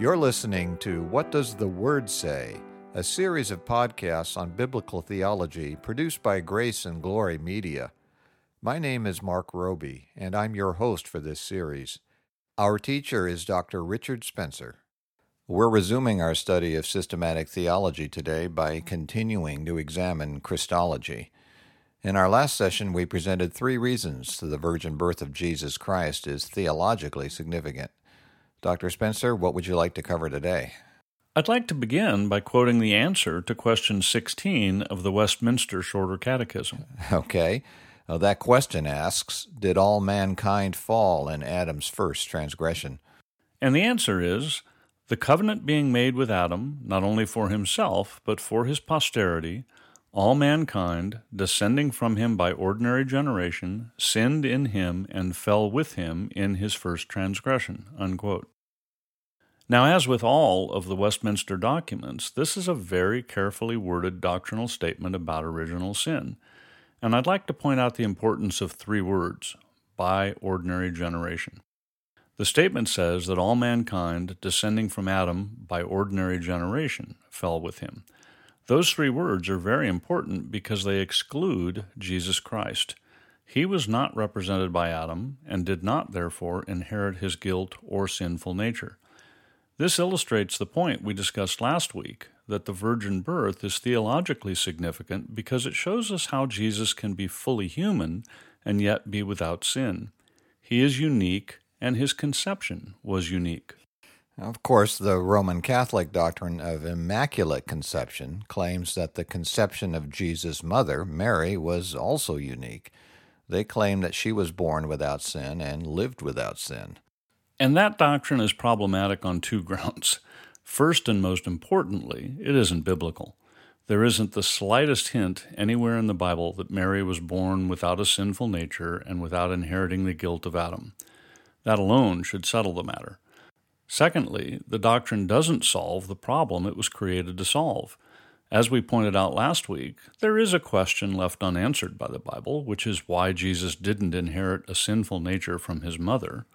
You're listening to What Does the Word Say? a series of podcasts on biblical theology produced by Grace and Glory Media. My name is Mark Roby, and I'm your host for this series. Our teacher is Dr. Richard Spencer. We're resuming our study of systematic theology today by continuing to examine Christology. In our last session, we presented three reasons the virgin birth of Jesus Christ is theologically significant. Dr. Spencer, what would you like to cover today? I'd like to begin by quoting the answer to question 16 of the Westminster Shorter Catechism. Okay. Well, that question asks Did all mankind fall in Adam's first transgression? And the answer is The covenant being made with Adam, not only for himself, but for his posterity, all mankind, descending from him by ordinary generation, sinned in him and fell with him in his first transgression. Unquote. Now, as with all of the Westminster documents, this is a very carefully worded doctrinal statement about original sin. And I'd like to point out the importance of three words by ordinary generation. The statement says that all mankind, descending from Adam by ordinary generation, fell with him. Those three words are very important because they exclude Jesus Christ. He was not represented by Adam and did not, therefore, inherit his guilt or sinful nature. This illustrates the point we discussed last week that the virgin birth is theologically significant because it shows us how Jesus can be fully human and yet be without sin. He is unique, and his conception was unique. Of course, the Roman Catholic doctrine of Immaculate Conception claims that the conception of Jesus' mother, Mary, was also unique. They claim that she was born without sin and lived without sin. And that doctrine is problematic on two grounds. First and most importantly, it isn't biblical. There isn't the slightest hint anywhere in the Bible that Mary was born without a sinful nature and without inheriting the guilt of Adam. That alone should settle the matter. Secondly, the doctrine doesn't solve the problem it was created to solve. As we pointed out last week, there is a question left unanswered by the Bible, which is why Jesus didn't inherit a sinful nature from his mother.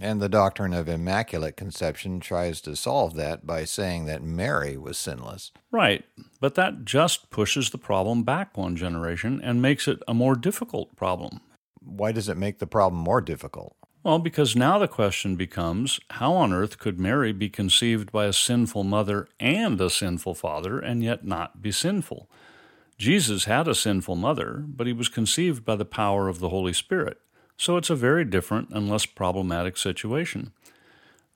And the doctrine of Immaculate Conception tries to solve that by saying that Mary was sinless. Right, but that just pushes the problem back one generation and makes it a more difficult problem. Why does it make the problem more difficult? Well, because now the question becomes how on earth could Mary be conceived by a sinful mother and a sinful father and yet not be sinful? Jesus had a sinful mother, but he was conceived by the power of the Holy Spirit, so it's a very different and less problematic situation.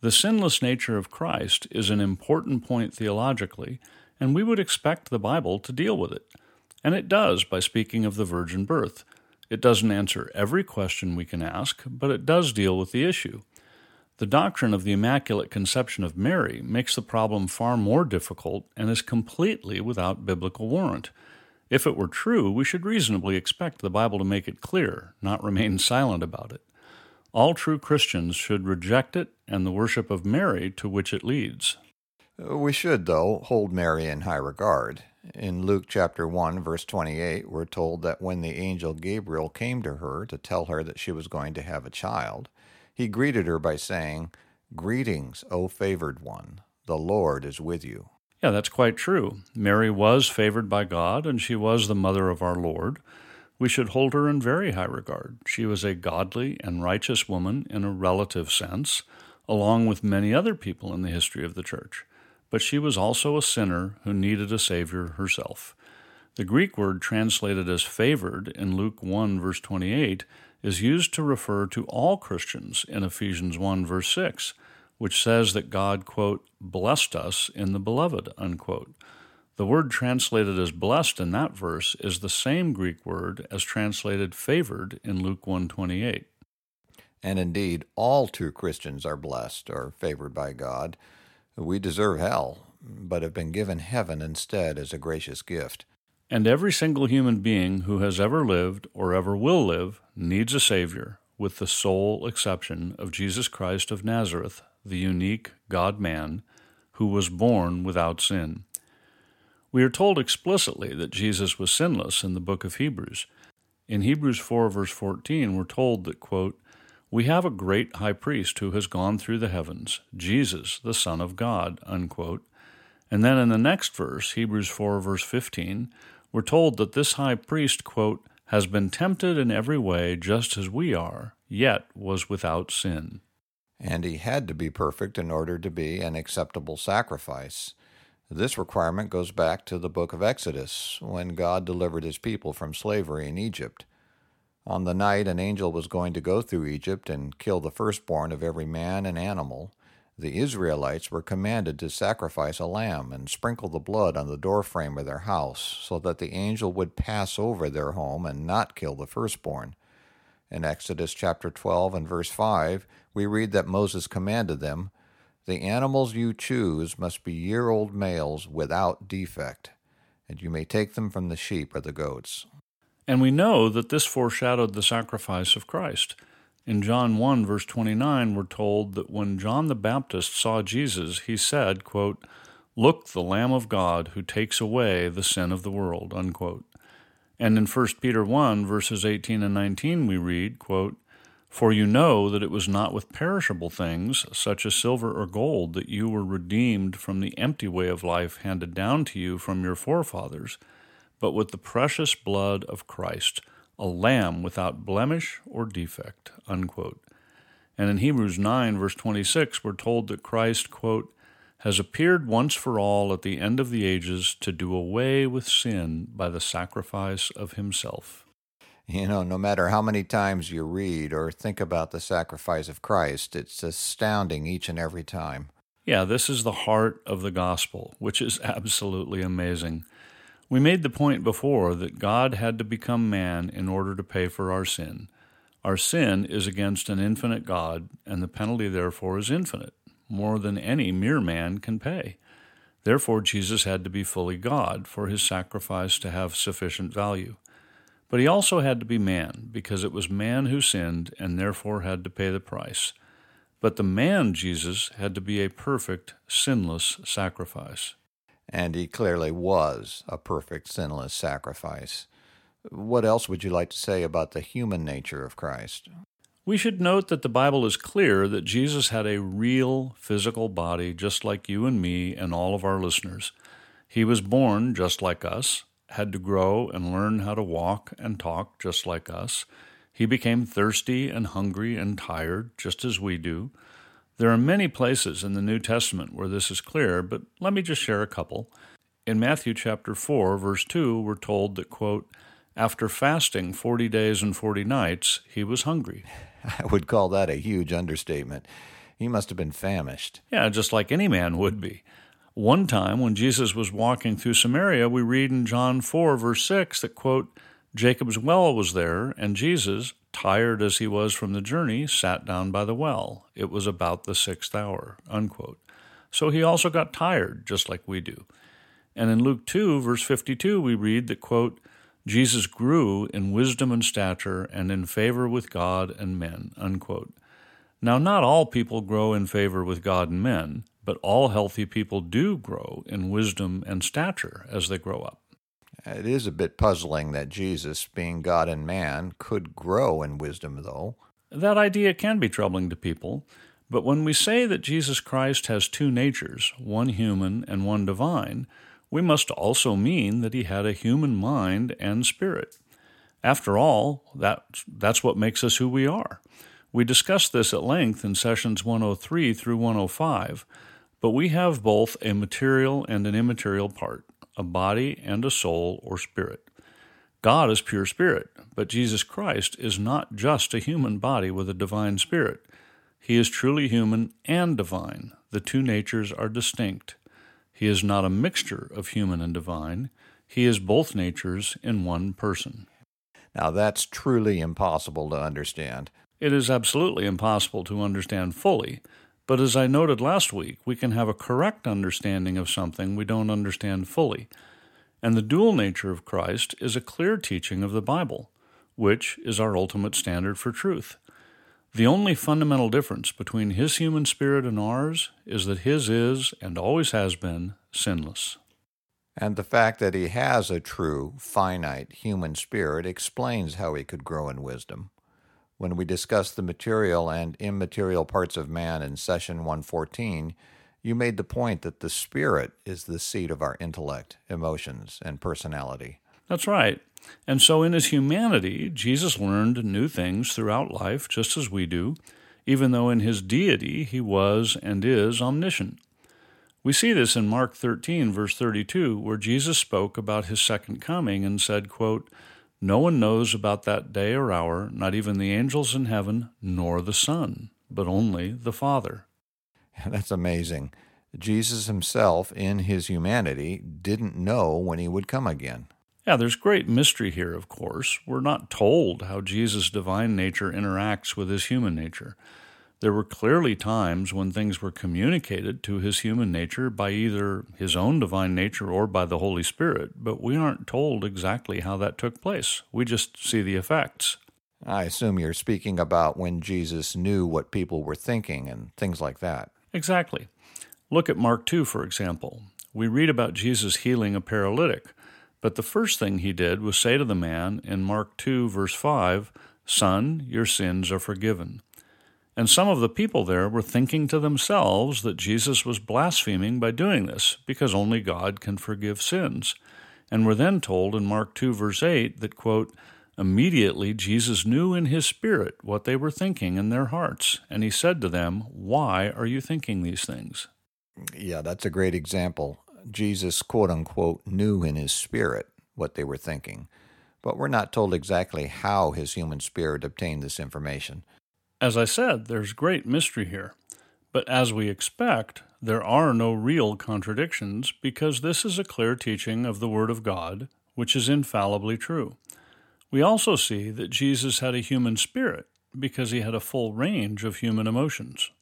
The sinless nature of Christ is an important point theologically, and we would expect the Bible to deal with it. And it does by speaking of the virgin birth. It doesn't answer every question we can ask, but it does deal with the issue. The doctrine of the Immaculate Conception of Mary makes the problem far more difficult and is completely without biblical warrant. If it were true, we should reasonably expect the Bible to make it clear, not remain silent about it. All true Christians should reject it and the worship of Mary to which it leads. We should, though, hold Mary in high regard. In Luke chapter 1, verse 28, we're told that when the angel Gabriel came to her to tell her that she was going to have a child, he greeted her by saying, Greetings, O favored one, the Lord is with you. Yeah, that's quite true. Mary was favored by God, and she was the mother of our Lord. We should hold her in very high regard. She was a godly and righteous woman in a relative sense, along with many other people in the history of the church but she was also a sinner who needed a Savior herself. The Greek word translated as favored in Luke 1, verse 28, is used to refer to all Christians in Ephesians 1, verse 6, which says that God, quote, blessed us in the beloved, unquote. The word translated as blessed in that verse is the same Greek word as translated favored in Luke 1:28. And indeed, all true Christians are blessed or favored by God. We deserve hell, but have been given heaven instead as a gracious gift. And every single human being who has ever lived or ever will live needs a Savior, with the sole exception of Jesus Christ of Nazareth, the unique God man, who was born without sin. We are told explicitly that Jesus was sinless in the book of Hebrews. In Hebrews 4, verse 14, we're told that, quote, We have a great high priest who has gone through the heavens, Jesus, the Son of God. Unquote. And then in the next verse, Hebrews 4, verse 15, we're told that this high priest, quote, has been tempted in every way just as we are, yet was without sin. And he had to be perfect in order to be an acceptable sacrifice. This requirement goes back to the book of Exodus, when God delivered his people from slavery in Egypt. On the night an angel was going to go through Egypt and kill the firstborn of every man and animal, the Israelites were commanded to sacrifice a lamb and sprinkle the blood on the doorframe of their house, so that the angel would pass over their home and not kill the firstborn. In Exodus chapter 12 and verse 5, we read that Moses commanded them, The animals you choose must be year old males without defect, and you may take them from the sheep or the goats. And we know that this foreshadowed the sacrifice of Christ. In John 1, verse 29, we're told that when John the Baptist saw Jesus, he said, quote, Look, the Lamb of God who takes away the sin of the world. Unquote. And in 1 Peter 1, verses 18 and 19, we read, quote, For you know that it was not with perishable things, such as silver or gold, that you were redeemed from the empty way of life handed down to you from your forefathers, but with the precious blood of Christ a lamb without blemish or defect. Unquote. And in Hebrews 9, verse 26, we're told that Christ, quote, has appeared once for all at the end of the ages to do away with sin by the sacrifice of himself. You know, no matter how many times you read or think about the sacrifice of Christ, it's astounding each and every time. Yeah, this is the heart of the gospel, which is absolutely amazing. We made the point before that God had to become man in order to pay for our sin. Our sin is against an infinite God, and the penalty therefore is infinite, more than any mere man can pay. Therefore, Jesus had to be fully God for his sacrifice to have sufficient value. But he also had to be man, because it was man who sinned and therefore had to pay the price. But the man Jesus had to be a perfect, sinless sacrifice and he clearly was a perfect, sinless sacrifice. What else would you like to say about the human nature of Christ? We should note that the Bible is clear that Jesus had a real physical body just like you and me and all of our listeners. He was born just like us, had to grow and learn how to walk and talk just like us. He became thirsty and hungry and tired just as we do. There are many places in the New Testament where this is clear, but let me just share a couple. In Matthew chapter 4, verse 2, we're told that, quote, after fasting 40 days and 40 nights, he was hungry. I would call that a huge understatement. He must have been famished. Yeah, just like any man would be. One time when Jesus was walking through Samaria, we read in John 4, verse 6, that, quote, Jacob's well was there, and Jesus, tired as he was from the journey, sat down by the well. It was about the sixth hour. Unquote. So he also got tired, just like we do. And in Luke 2, verse 52, we read that, quote, Jesus grew in wisdom and stature and in favor with God and men. Unquote. Now, not all people grow in favor with God and men, but all healthy people do grow in wisdom and stature as they grow up. It is a bit puzzling that Jesus, being God and man, could grow in wisdom, though. That idea can be troubling to people, but when we say that Jesus Christ has two natures, one human and one divine, we must also mean that he had a human mind and spirit. After all, that, that's what makes us who we are. We discussed this at length in sessions 103 through 105, but we have both a material and an immaterial part a body and a soul or spirit. God is pure spirit, but Jesus Christ is not just a human body with a divine spirit. He is truly human and divine. The two natures are distinct. He is not a mixture of human and divine. He is both natures in one person. Now, that's truly impossible to understand. It is absolutely impossible to understand fully, but as I noted last week, we can have a correct understanding of something we don't understand fully. And the dual nature of Christ is a clear teaching of the Bible, which is our ultimate standard for truth. The only fundamental difference between his human spirit and ours is that his is, and always has been, sinless. And the fact that he has a true, finite human spirit explains how he could grow in wisdom. When we discussed the material and immaterial parts of man in session 114, you made the point that the spirit is the seat of our intellect, emotions, and personality. That's right. And so in his humanity, Jesus learned new things throughout life, just as we do, even though in his deity he was and is omniscient. We see this in Mark 13, verse 32, where Jesus spoke about his second coming and said, quote, No one knows about that day or hour, not even the angels in heaven, nor the Son, but only the Father. That's amazing. Jesus himself, in his humanity, didn't know when he would come again. Yeah, there's great mystery here, of course. We're not told how Jesus' divine nature interacts with his human nature. There were clearly times when things were communicated to his human nature by either his own divine nature or by the Holy Spirit, but we aren't told exactly how that took place. We just see the effects. I assume you're speaking about when Jesus knew what people were thinking and things like that. Exactly. Look at Mark 2, for example. We read about Jesus healing a paralytic, but the first thing he did was say to the man in Mark 2, verse 5, Son, your sins are forgiven. And some of the people there were thinking to themselves that Jesus was blaspheming by doing this, because only God can forgive sins. And were then told in Mark 2, verse 8, that, quote, Immediately Jesus knew in his spirit what they were thinking in their hearts, and he said to them, Why are you thinking these things? Yeah, that's a great example. Jesus, quote unquote, knew in his spirit what they were thinking, but we're not told exactly how his human spirit obtained this information. As I said, there's great mystery here. But as we expect, there are no real contradictions because this is a clear teaching of the Word of God, which is infallibly true. We also see that Jesus had a human spirit because he had a full range of human emotions.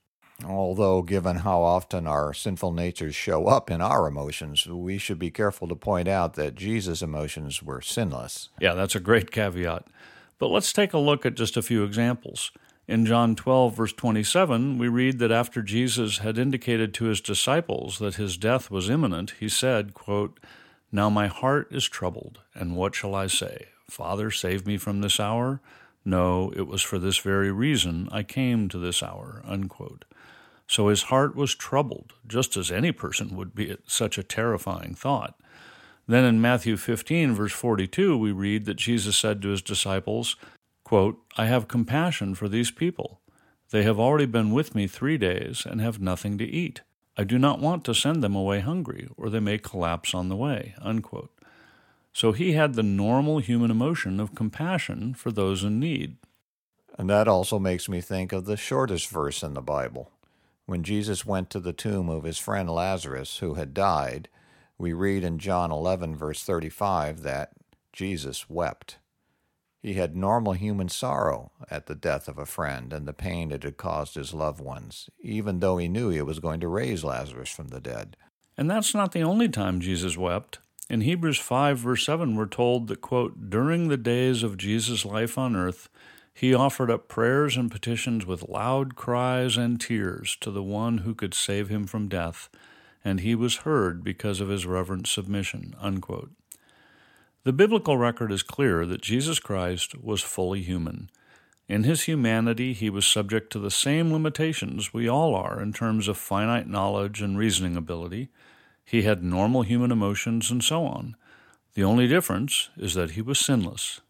Although, given how often our sinful natures show up in our emotions, we should be careful to point out that Jesus' emotions were sinless. Yeah, that's a great caveat. But let's take a look at just a few examples. In John 12, verse 27, we read that after Jesus had indicated to his disciples that his death was imminent, he said, quote, Now my heart is troubled, and what shall I say? Father, save me from this hour? No, it was for this very reason I came to this hour. Unquote. So his heart was troubled, just as any person would be at such a terrifying thought. Then in Matthew 15, verse 42, we read that Jesus said to his disciples, Quote, I have compassion for these people. They have already been with me three days and have nothing to eat. I do not want to send them away hungry, or they may collapse on the way. Unquote. So he had the normal human emotion of compassion for those in need. And that also makes me think of the shortest verse in the Bible. When Jesus went to the tomb of his friend Lazarus, who had died, we read in John 11, verse 35, that Jesus wept. He had normal human sorrow at the death of a friend and the pain it had caused his loved ones, even though he knew he was going to raise Lazarus from the dead. And that's not the only time Jesus wept. In Hebrews 5, verse 7, we're told that, quote, during the days of Jesus' life on earth, he offered up prayers and petitions with loud cries and tears to the one who could save him from death, and he was heard because of his reverent submission. Unquote. The biblical record is clear that Jesus Christ was fully human. In his humanity, he was subject to the same limitations we all are in terms of finite knowledge and reasoning ability. He had normal human emotions and so on. The only difference is that he was sinless.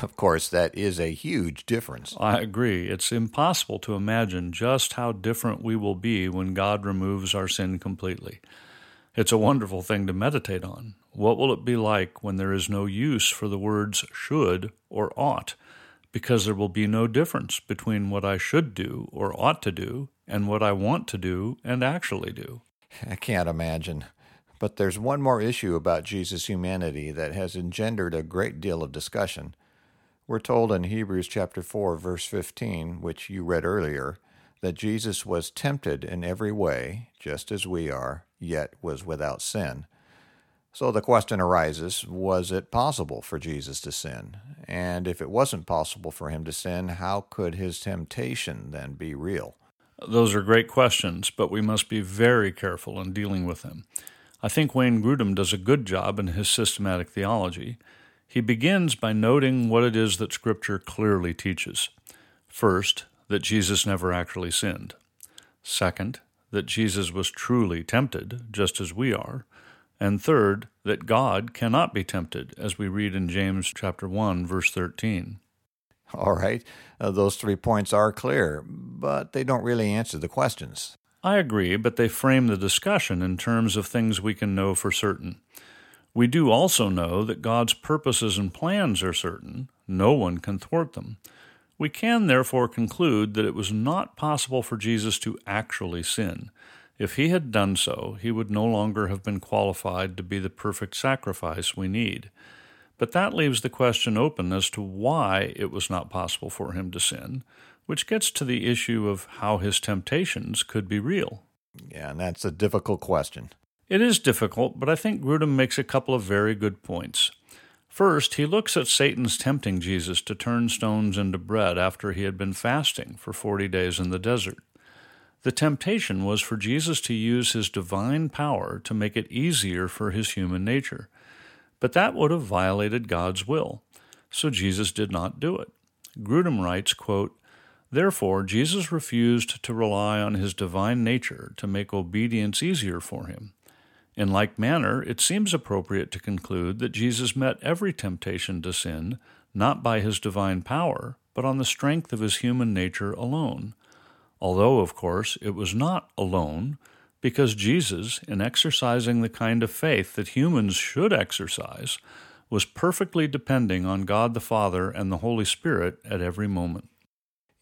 Of course, that is a huge difference. I agree. It's impossible to imagine just how different we will be when God removes our sin completely. It's a wonderful thing to meditate on. What will it be like when there is no use for the words should or ought? Because there will be no difference between what I should do or ought to do and what I want to do and actually do. I can't imagine. But there's one more issue about Jesus' humanity that has engendered a great deal of discussion. We're told in Hebrews chapter 4 verse 15, which you read earlier, that Jesus was tempted in every way, just as we are, yet was without sin. So the question arises was it possible for Jesus to sin? And if it wasn't possible for him to sin, how could his temptation then be real? Those are great questions, but we must be very careful in dealing with them. I think Wayne Grudem does a good job in his systematic theology. He begins by noting what it is that Scripture clearly teaches. First, that Jesus never actually sinned. Second, that Jesus was truly tempted, just as we are. And third, that God cannot be tempted, as we read in James chapter 1 verse 13. All right, uh, those three points are clear, but they don't really answer the questions. I agree, but they frame the discussion in terms of things we can know for certain. We do also know that God's purposes and plans are certain. No one can thwart them. We can therefore conclude that it was not possible for Jesus to actually sin. If he had done so, he would no longer have been qualified to be the perfect sacrifice we need. But that leaves the question open as to why it was not possible for him to sin, which gets to the issue of how his temptations could be real. Yeah, and that's a difficult question. It is difficult, but I think Grudem makes a couple of very good points. First, he looks at Satan's tempting Jesus to turn stones into bread after he had been fasting for 40 days in the desert. The temptation was for Jesus to use his divine power to make it easier for his human nature. But that would have violated God's will, so Jesus did not do it. Grudem writes, quote, Therefore, Jesus refused to rely on his divine nature to make obedience easier for him. In like manner, it seems appropriate to conclude that Jesus met every temptation to sin not by his divine power, but on the strength of his human nature alone. Although, of course, it was not alone, because Jesus, in exercising the kind of faith that humans should exercise, was perfectly depending on God the Father and the Holy Spirit at every moment.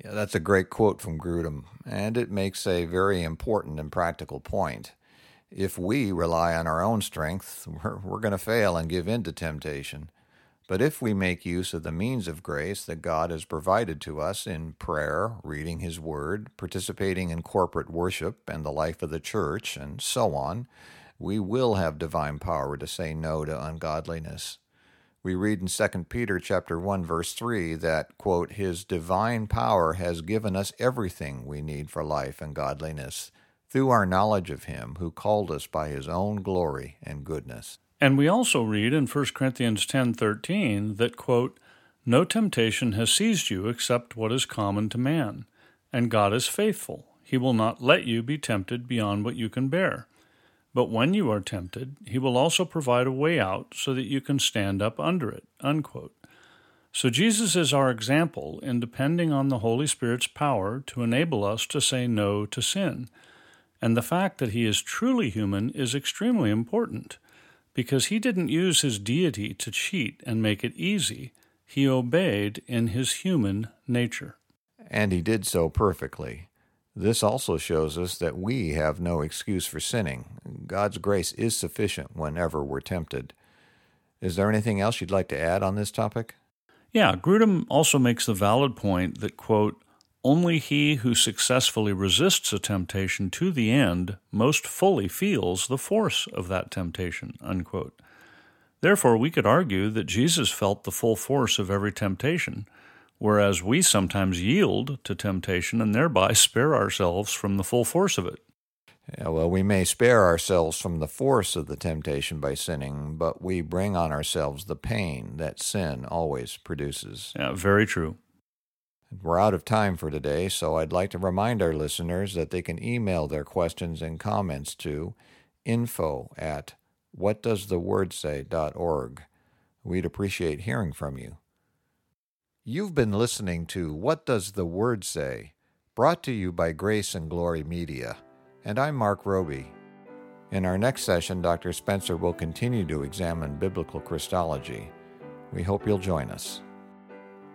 Yeah, that's a great quote from Grudem, and it makes a very important and practical point. If we rely on our own strength, we're, we're going to fail and give in to temptation. But if we make use of the means of grace that God has provided to us in prayer, reading His Word, participating in corporate worship and the life of the church, and so on, we will have divine power to say no to ungodliness we read in 2 Peter chapter 1 verse 3 that quote his divine power has given us everything we need for life and godliness through our knowledge of him who called us by his own glory and goodness. And we also read in 1 Corinthians 10:13 that quote no temptation has seized you except what is common to man, and God is faithful. He will not let you be tempted beyond what you can bear. But when you are tempted, he will also provide a way out so that you can stand up under it. Unquote. So Jesus is our example in depending on the Holy Spirit's power to enable us to say no to sin. And the fact that he is truly human is extremely important because he didn't use his deity to cheat and make it easy. He obeyed in his human nature. And he did so perfectly. This also shows us that we have no excuse for sinning. God's grace is sufficient whenever we're tempted. Is there anything else you'd like to add on this topic? Yeah, Grudem also makes the valid point that, quote, only he who successfully resists a temptation to the end most fully feels the force of that temptation, unquote. Therefore, we could argue that Jesus felt the full force of every temptation whereas we sometimes yield to temptation and thereby spare ourselves from the full force of it. Yeah, well, we may spare ourselves from the force of the temptation by sinning, but we bring on ourselves the pain that sin always produces. Yeah, very true. We're out of time for today, so I'd like to remind our listeners that they can email their questions and comments to info at whatdoesthewordsay.org. We'd appreciate hearing from you. You've been listening to What Does the Word Say? brought to you by Grace and Glory Media. And I'm Mark Roby. In our next session, Dr. Spencer will continue to examine biblical Christology. We hope you'll join us.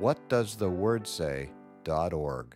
whatdoesthewordsay.org.